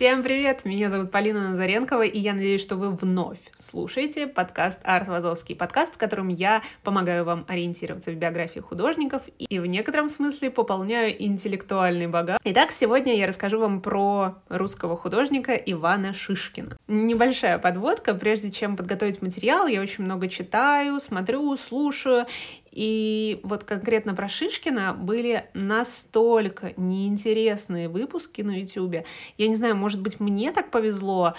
Всем привет! Меня зовут Полина Назаренкова, и я надеюсь, что вы вновь слушаете подкаст «Арт Вазовский», подкаст, в котором я помогаю вам ориентироваться в биографии художников и в некотором смысле пополняю интеллектуальный багаж. Итак, сегодня я расскажу вам про русского художника Ивана Шишкина. Небольшая подводка. Прежде чем подготовить материал, я очень много читаю, смотрю, слушаю, и вот конкретно про Шишкина были настолько неинтересные выпуски на Ютубе. Я не знаю, может быть, мне так повезло,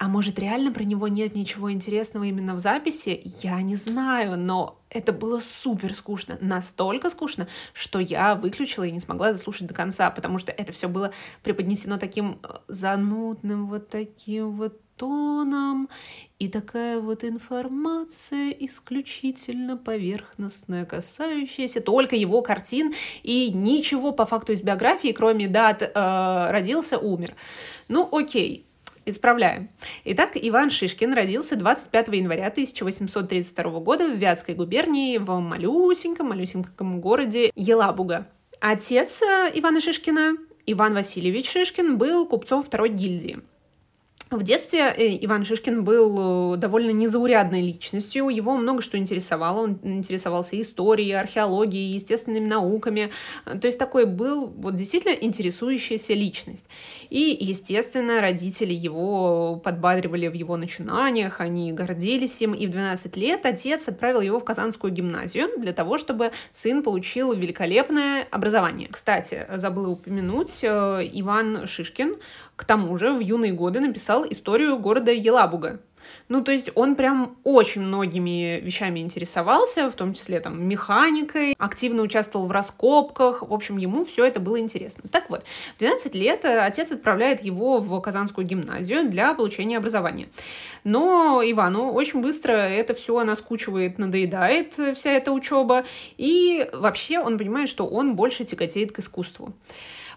а может, реально про него нет ничего интересного именно в записи? Я не знаю, но это было супер скучно. Настолько скучно, что я выключила и не смогла дослушать до конца, потому что это все было преподнесено таким э, занудным, вот таким вот тоном, и такая вот информация исключительно поверхностная, касающаяся только его картин, и ничего по факту из биографии, кроме дат э, родился, умер. Ну, окей, Исправляем. Итак, Иван Шишкин родился 25 января 1832 года в Вятской губернии в малюсеньком-малюсеньком городе Елабуга. Отец э, Ивана Шишкина, Иван Васильевич Шишкин, был купцом второй гильдии. В детстве э, Иван Шишкин был э, довольно незаурядной личностью, его много что интересовало, он интересовался историей, археологией, естественными науками, то есть такой был вот действительно интересующаяся личность. И, естественно, родители его подбадривали в его начинаниях, они гордились им, и в 12 лет отец отправил его в Казанскую гимназию для того, чтобы сын получил великолепное образование. Кстати, забыла упомянуть, э, Иван Шишкин к тому же в юные годы написал историю города Елабуга. Ну, то есть он прям очень многими вещами интересовался, в том числе там механикой, активно участвовал в раскопках, в общем, ему все это было интересно. Так вот, в 12 лет э, отец отправляет его в Казанскую гимназию для получения образования. Но Ивану очень быстро это все наскучивает, надоедает э, вся эта учеба, и вообще он понимает, что он больше тяготеет к искусству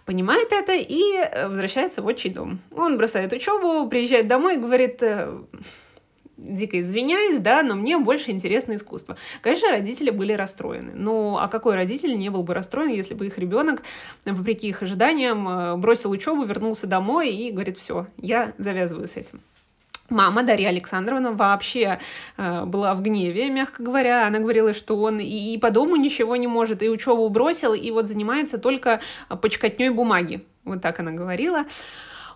понимает это и э, возвращается в отчий дом. Он бросает учебу, приезжает домой и говорит, э, дико извиняюсь, да, но мне больше интересно искусство. Конечно, родители были расстроены. Ну, а какой родитель не был бы расстроен, если бы их ребенок, вопреки их ожиданиям, э, бросил учебу, вернулся домой и говорит, все, я завязываю с этим. Мама Дарья Александровна вообще э, была в гневе, мягко говоря. Она говорила, что он и, и по дому ничего не может, и учебу бросил, и вот занимается только почкотней бумаги. Вот так она говорила.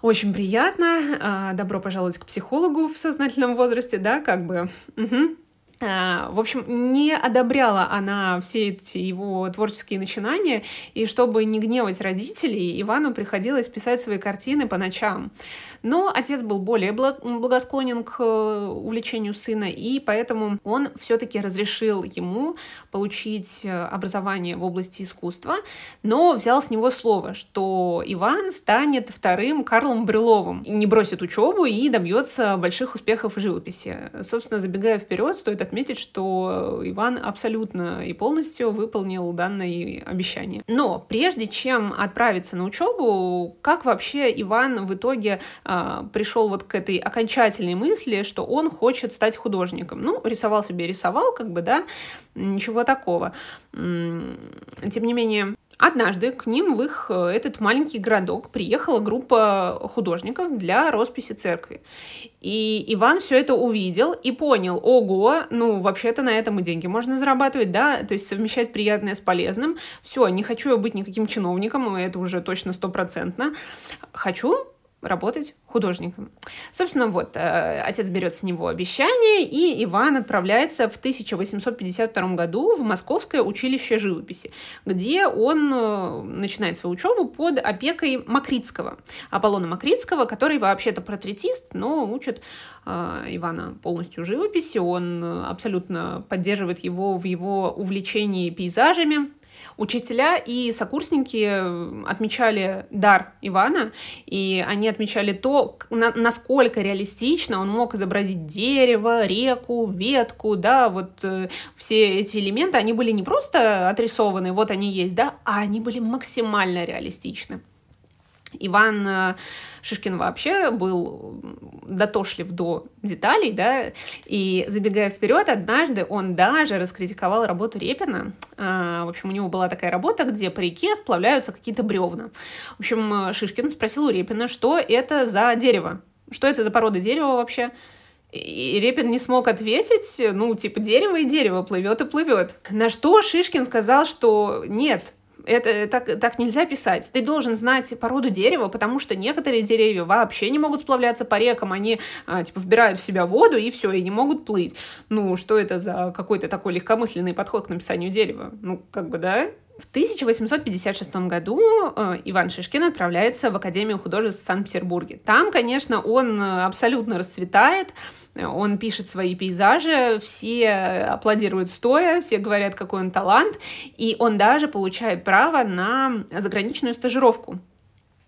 Очень приятно. Э, добро пожаловать к психологу в сознательном возрасте, да, как бы. Угу. А, в общем, не одобряла она все эти его творческие начинания, и чтобы не гневать родителей, Ивану приходилось писать свои картины по ночам. Но отец был более благосклонен к э, увлечению сына, и поэтому он все-таки разрешил ему получить э, образование в области искусства, но взял с него слово, что Иван станет вторым Карлом Брюловым, не бросит учебу и добьется больших успехов в живописи. Собственно, забегая вперед, стоит отметить, что Иван абсолютно и полностью выполнил данное обещание. Но прежде чем отправиться на учебу, как вообще Иван в итоге э, пришел вот к этой окончательной мысли, что он хочет стать художником? Ну, рисовал себе, рисовал, как бы, да, ничего такого. Тем не менее, Однажды к ним в их э, этот маленький городок приехала группа художников для росписи церкви. И Иван все это увидел и понял, ого, ну, вообще-то на этом и деньги можно зарабатывать, да, то есть совмещать приятное с полезным. Все, не хочу я быть никаким чиновником, это уже точно стопроцентно. Хочу работать художником. Собственно, вот, э, отец берет с него обещание, и Иван отправляется в 1852 году в Московское училище живописи, где он э, начинает свою учебу под опекой Макритского, Аполлона Макритского, который вообще-то портретист, но учит э, Ивана полностью живописи, он абсолютно поддерживает его в его увлечении пейзажами, Учителя и сокурсники отмечали дар Ивана, и они отмечали то, насколько реалистично он мог изобразить дерево, реку, ветку, да, вот э, все эти элементы, они были не просто отрисованы, вот они есть, да, а они были максимально реалистичны. Иван э, Шишкин вообще был дотошлив до деталей, да, и забегая вперед, однажды он даже раскритиковал работу Репина. А, в общем, у него была такая работа, где по реке сплавляются какие-то бревна. В общем, Шишкин спросил у Репина, что это за дерево, что это за порода дерева вообще. И Репин не смог ответить, ну, типа, дерево и дерево плывет и плывет. На что Шишкин сказал, что нет, это так, так нельзя писать. Ты должен знать породу дерева, потому что некоторые деревья вообще не могут сплавляться по рекам, они а, типа вбирают в себя воду и все, и не могут плыть. Ну, что это за какой-то такой легкомысленный подход к написанию дерева? Ну, как бы, да? В 1856 году э, Иван Шишкин отправляется в Академию художеств в Санкт-Петербурге. Там, конечно, он э, абсолютно расцветает, он пишет свои пейзажи, все аплодируют стоя, все говорят, какой он талант, и он даже получает право на заграничную стажировку.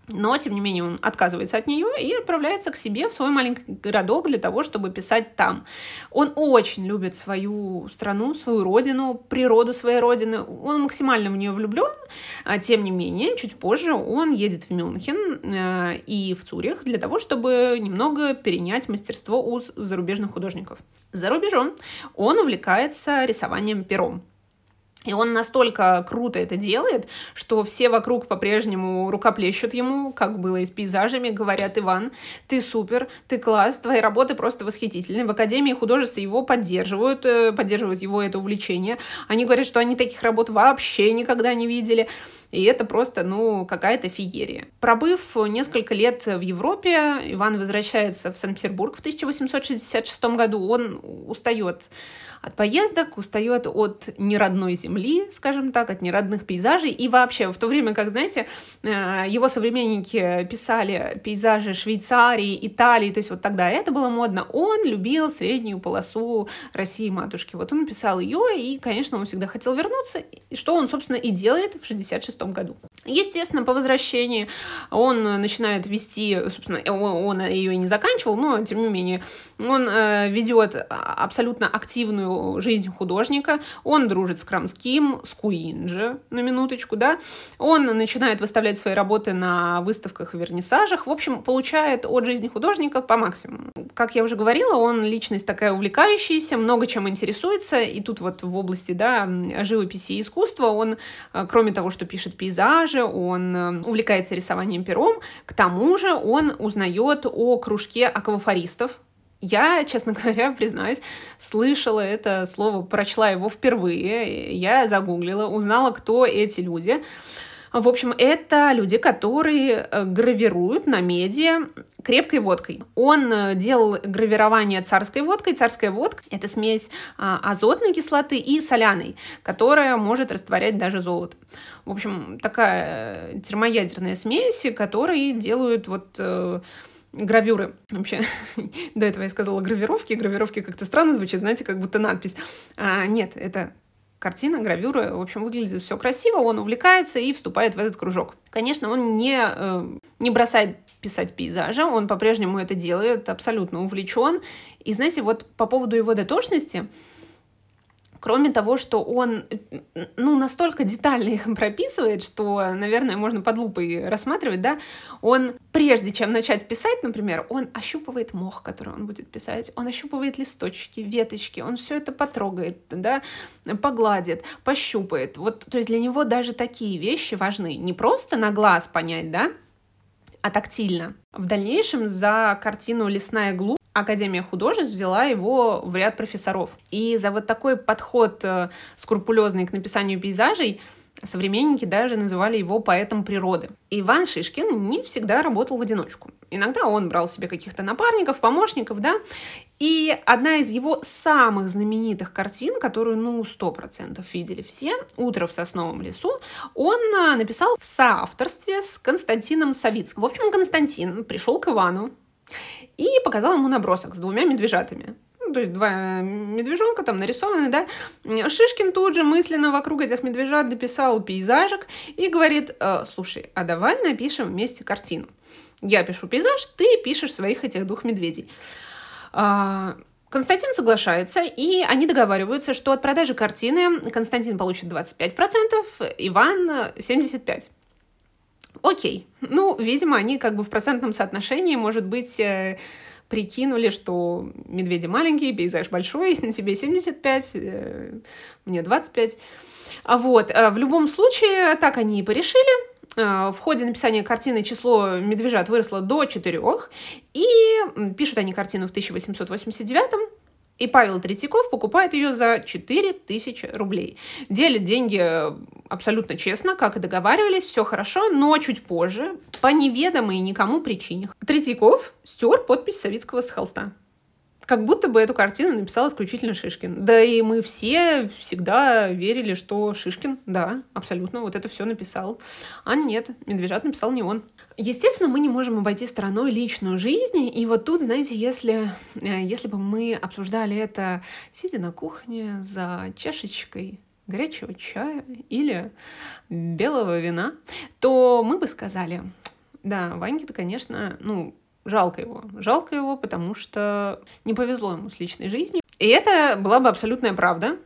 Но, тем не менее, он отказывается от нее и отправляется к себе в свой маленький городок для того, чтобы писать там. Он очень любит свою страну, свою родину, природу своей родины. Он максимально в нее влюблен. А, тем не менее, чуть позже он едет в Мюнхен э, и в Цюрих для того, чтобы немного перенять мастерство у зарубежных художников. За рубежом он увлекается рисованием пером. И он настолько круто это делает, что все вокруг по-прежнему рукоплещут ему, как было и с пейзажами, говорят, Иван, ты супер, ты класс, твои работы просто восхитительны. В Академии художеств его поддерживают, э, поддерживают его это увлечение. Они говорят, что они таких работ вообще никогда не видели. И это просто, ну, какая-то феерия. Пробыв несколько лет в Европе, Иван возвращается в Санкт-Петербург в 1866 году. Он устает от поездок, устает от неродной земли, скажем так, от неродных пейзажей. И вообще, в то время, как, знаете, э, его современники писали пейзажи Швейцарии, Италии, то есть вот тогда это было модно, он любил среднюю полосу России матушки. Вот он писал ее, и, конечно, он всегда хотел вернуться, что он, собственно, и делает в 66 году. Естественно, по возвращении он начинает вести, собственно, он, ее и не заканчивал, но, тем не менее, он э, ведет абсолютно активную жизнь художника, он дружит с Крамским, с Куинджи, на минуточку, да, он начинает выставлять свои работы на выставках и вернисажах, в общем, получает от жизни художника по максимуму. Как я уже говорила, он личность такая увлекающаяся, много чем интересуется, и тут вот в области, да, живописи и искусства он, э, кроме того, что пишет пейзажи, он э, увлекается рисованием пером, к тому же он узнает о кружке аквафористов, я, честно говоря, признаюсь, слышала это слово, прочла его впервые. Я загуглила, узнала, кто эти люди. В общем, это люди, которые э, гравируют на меди крепкой водкой. Он э, делал гравирование царской водкой. Царская водка — это смесь а, азотной кислоты и соляной, которая может растворять даже золото. В общем, такая термоядерная смесь, которой делают вот гравюры. Вообще, до этого я сказала гравировки. Гравировки как-то странно звучит, знаете, как будто надпись. А, нет, это картина, гравюра, в общем, выглядит все красиво, он увлекается и вступает в этот кружок. Конечно, он не, э, не бросает писать пейзажи, он по-прежнему это делает, абсолютно увлечен. И знаете, вот по поводу его дотошности, Кроме того, что он ну, настолько детально их прописывает, что, наверное, можно под лупой рассматривать, да, он, прежде чем начать писать, например, он ощупывает мох, который он будет писать, он ощупывает листочки, веточки, он все это потрогает, да, погладит, пощупает. Вот, то есть для него даже такие вещи важны. Не просто на глаз понять, да, а тактильно. В дальнейшем за картину «Лесная глубь» Академия художеств взяла его в ряд профессоров. И за вот такой подход э, скрупулезный к написанию пейзажей Современники даже называли его поэтом природы. Иван Шишкин не всегда работал в одиночку. Иногда он брал себе каких-то напарников, помощников, да. И одна из его самых знаменитых картин, которую, ну, сто процентов видели все, «Утро в сосновом лесу», он э, написал в соавторстве с Константином Савицким. В общем, Константин пришел к Ивану и показал ему набросок с двумя медвежатами. Ну, то есть два медвежонка там нарисованы, да. Шишкин тут же мысленно вокруг этих медвежат дописал пейзажик и говорит, э, слушай, а давай напишем вместе картину. Я пишу пейзаж, ты пишешь своих этих двух медведей. А, Константин соглашается, и они договариваются, что от продажи картины Константин получит 25%, Иван 75%. Окей. Ну, видимо, они как бы в процентном соотношении, может быть, э, прикинули, что медведи маленькие, пейзаж большой, на тебе 75, э, мне 25. А вот, э, в любом случае, так они и порешили. В ходе написания картины число медвежат выросло до четырех, и пишут они картину в 1889 и Павел Третьяков покупает ее за 4000 рублей. Делит деньги абсолютно честно, как и договаривались, все хорошо, но чуть позже, по неведомой никому причине, Третьяков стер подпись Советского с холста как будто бы эту картину написал исключительно Шишкин. Да и мы все всегда верили, что Шишкин, да, абсолютно, вот это все написал. А нет, Медвежат написал не он. Естественно, мы не можем обойти стороной личную жизнь, и вот тут, знаете, если, э, если бы мы обсуждали это, сидя на кухне за чашечкой горячего чая или белого вина, то мы бы сказали, да, Ваньке-то, конечно, ну, Жалко его. Жалко его, потому что не повезло ему с личной жизнью. И это была бы абсолютная правда.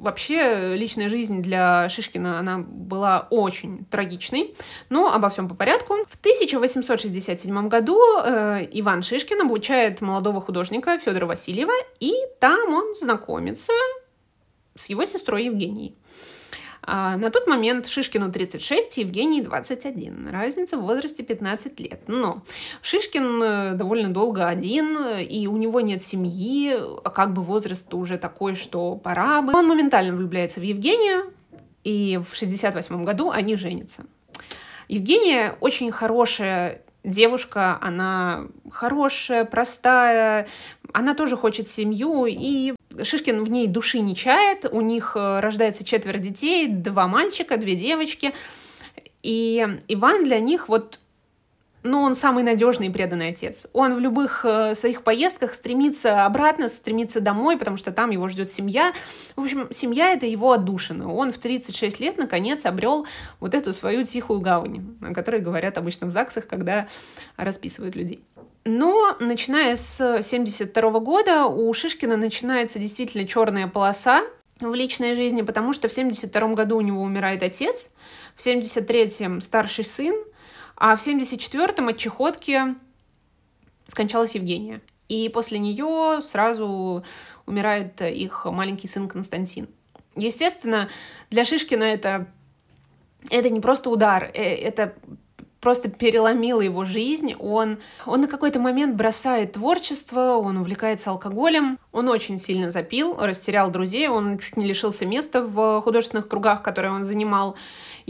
Э, вообще, личная жизнь для Шишкина, она была очень трагичной. Но обо всем по порядку. В 1867 году э, Иван Шишкин обучает молодого художника Федора Васильева, и там он знакомится с его сестрой Евгенией. А, на тот момент Шишкину 36, Евгений 21. Разница в возрасте 15 лет. Но Шишкин э, довольно долго один, и у него нет семьи, а как бы возраст уже такой, что пора бы. Он моментально влюбляется в Евгению, и в 68 году они женятся. Евгения очень хорошая девушка, она хорошая, простая, она тоже хочет семью, и Шишкин в ней души не чает, у них э, рождается четверо детей, два мальчика, две девочки, и Иван для них вот ну, он самый надежный и преданный отец. Он в любых э, своих поездках стремится обратно, стремится домой, потому что там его ждет семья. В общем, семья — это его отдушина. Он в 36 лет, наконец, обрел вот эту свою тихую гавань, о которой говорят обычно в ЗАГСах, когда расписывают людей. Но начиная с 72 года у Шишкина начинается действительно черная полоса в личной жизни, потому что в 72 году у него умирает отец, в 73-м старший сын, а в 74-м от чехотки скончалась Евгения. И после нее сразу умирает их маленький сын Константин. Естественно, для Шишкина это, это не просто удар, э, это просто переломило его жизнь. Он, он на какой-то момент бросает творчество, он увлекается алкоголем, он очень сильно запил, растерял друзей, он чуть не лишился места в художественных кругах, которые он занимал.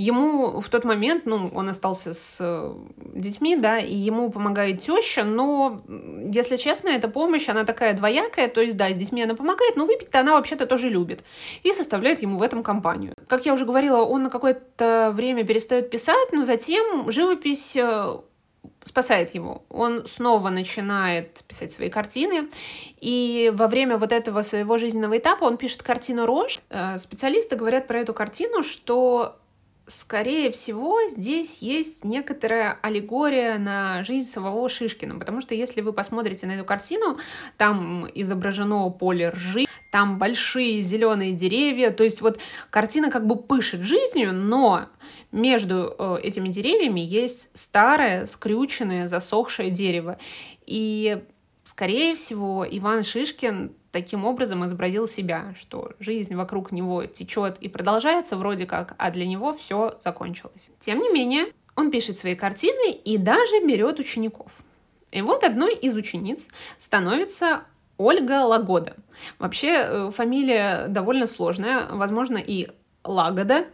Ему в тот момент, ну, он остался с э, детьми, да, и ему помогает теща, но, если честно, эта помощь, она такая двоякая, то есть, да, с детьми она помогает, но выпить-то она вообще-то тоже любит и составляет ему в этом компанию. Как я уже говорила, он на какое-то время перестает писать, но затем живопись э, спасает его. Он снова начинает писать свои картины, и во время вот этого своего жизненного этапа он пишет картину «Рожь». Э, специалисты говорят про эту картину, что скорее всего, здесь есть некоторая аллегория на жизнь самого Шишкина, потому что если вы посмотрите на эту картину, там изображено поле ржи, там большие зеленые деревья, то есть вот картина как бы пышет жизнью, но между э, этими деревьями есть старое, скрюченное, засохшее дерево. И, скорее всего, Иван Шишкин таким образом изобразил себя, что жизнь вокруг него течет и продолжается вроде как, а для него все закончилось. Тем не менее, он пишет свои картины и даже берет учеников. И вот одной из учениц становится Ольга Лагода. Вообще э, фамилия довольно сложная, возможно, и Лагода.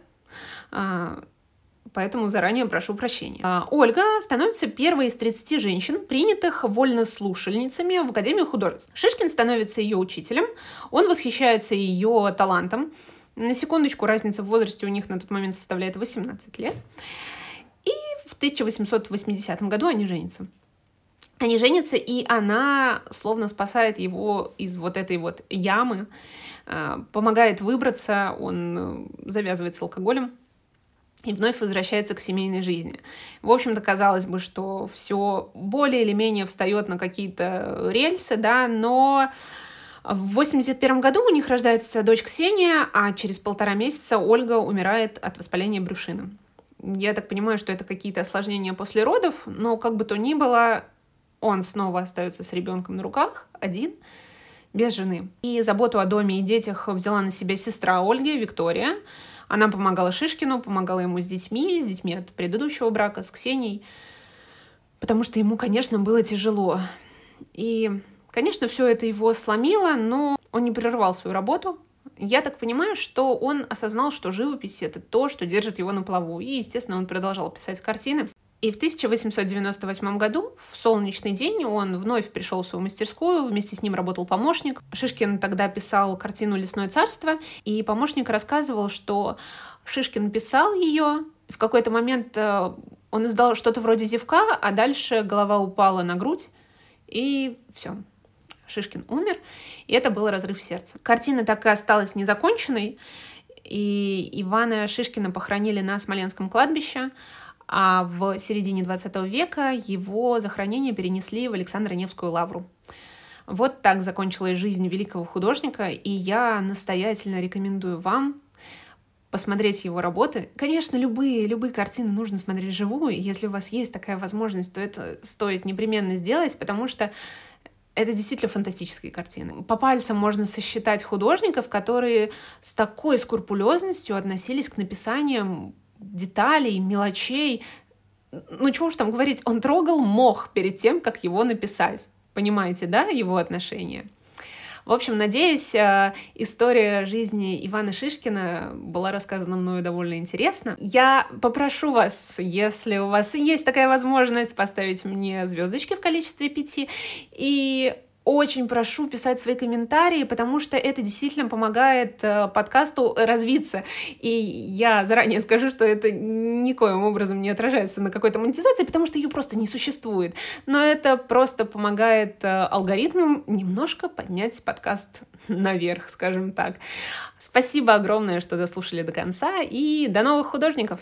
Поэтому заранее прошу прощения. А, Ольга становится первой из 30 женщин, принятых вольнослушальницами в Академию художеств. Шишкин становится ее учителем, он восхищается ее талантом. На секундочку, разница в возрасте у них на тот момент составляет 18 лет. И в 1880 году они женятся. Они женятся, и она словно спасает его из вот этой вот ямы, а, помогает выбраться, он э, завязывает с алкоголем, и вновь возвращается к семейной жизни. В общем-то, казалось бы, что все более или менее встает на какие-то рельсы, да, но в 81 году у них рождается дочь Ксения, а через полтора месяца Ольга умирает от воспаления брюшины. Я так понимаю, что это какие-то осложнения после родов, но как бы то ни было, он снова остается с ребенком на руках, один, без жены. И заботу о доме и детях взяла на себя сестра Ольги, Виктория. Она помогала Шишкину, помогала ему с детьми, с детьми от предыдущего брака, с Ксенией, потому что ему, конечно, было тяжело. И, конечно, все это его сломило, но он не прерывал свою работу. Я так понимаю, что он осознал, что живопись — это то, что держит его на плаву. И, естественно, он продолжал писать картины. И в 1898 году, в солнечный день, он вновь пришел в свою мастерскую, вместе с ним работал помощник. Шишкин тогда писал картину «Лесное царство», и помощник рассказывал, что Шишкин писал ее, в какой-то момент э, он издал что-то вроде зевка, а дальше голова упала на грудь, и все. Шишкин умер, и это был разрыв сердца. Картина так и осталась незаконченной, и Ивана Шишкина похоронили на Смоленском кладбище, а в середине 20 века его захоронение перенесли в Александро-Невскую лавру. Вот так закончилась жизнь великого художника, и я настоятельно рекомендую вам посмотреть его работы. Конечно, любые, любые картины нужно смотреть вживую, если у вас есть такая возможность, то это стоит непременно сделать, потому что это действительно фантастические картины. По пальцам можно сосчитать художников, которые с такой скрупулезностью относились к написаниям деталей, мелочей. Ну, чего уж там говорить, он трогал мох перед тем, как его написать. Понимаете, да, его отношение? В общем, надеюсь, э, история жизни Ивана Шишкина была рассказана мною довольно интересно. Я попрошу вас, если у вас есть такая возможность, поставить мне звездочки в количестве пяти и очень прошу писать свои комментарии, потому что это действительно помогает э, подкасту развиться. И я заранее скажу, что это никоим образом не отражается на какой-то монетизации, потому что ее просто не существует. Но это просто помогает э, алгоритмам немножко поднять подкаст наверх, скажем так. Спасибо огромное, что дослушали до конца, и до новых художников!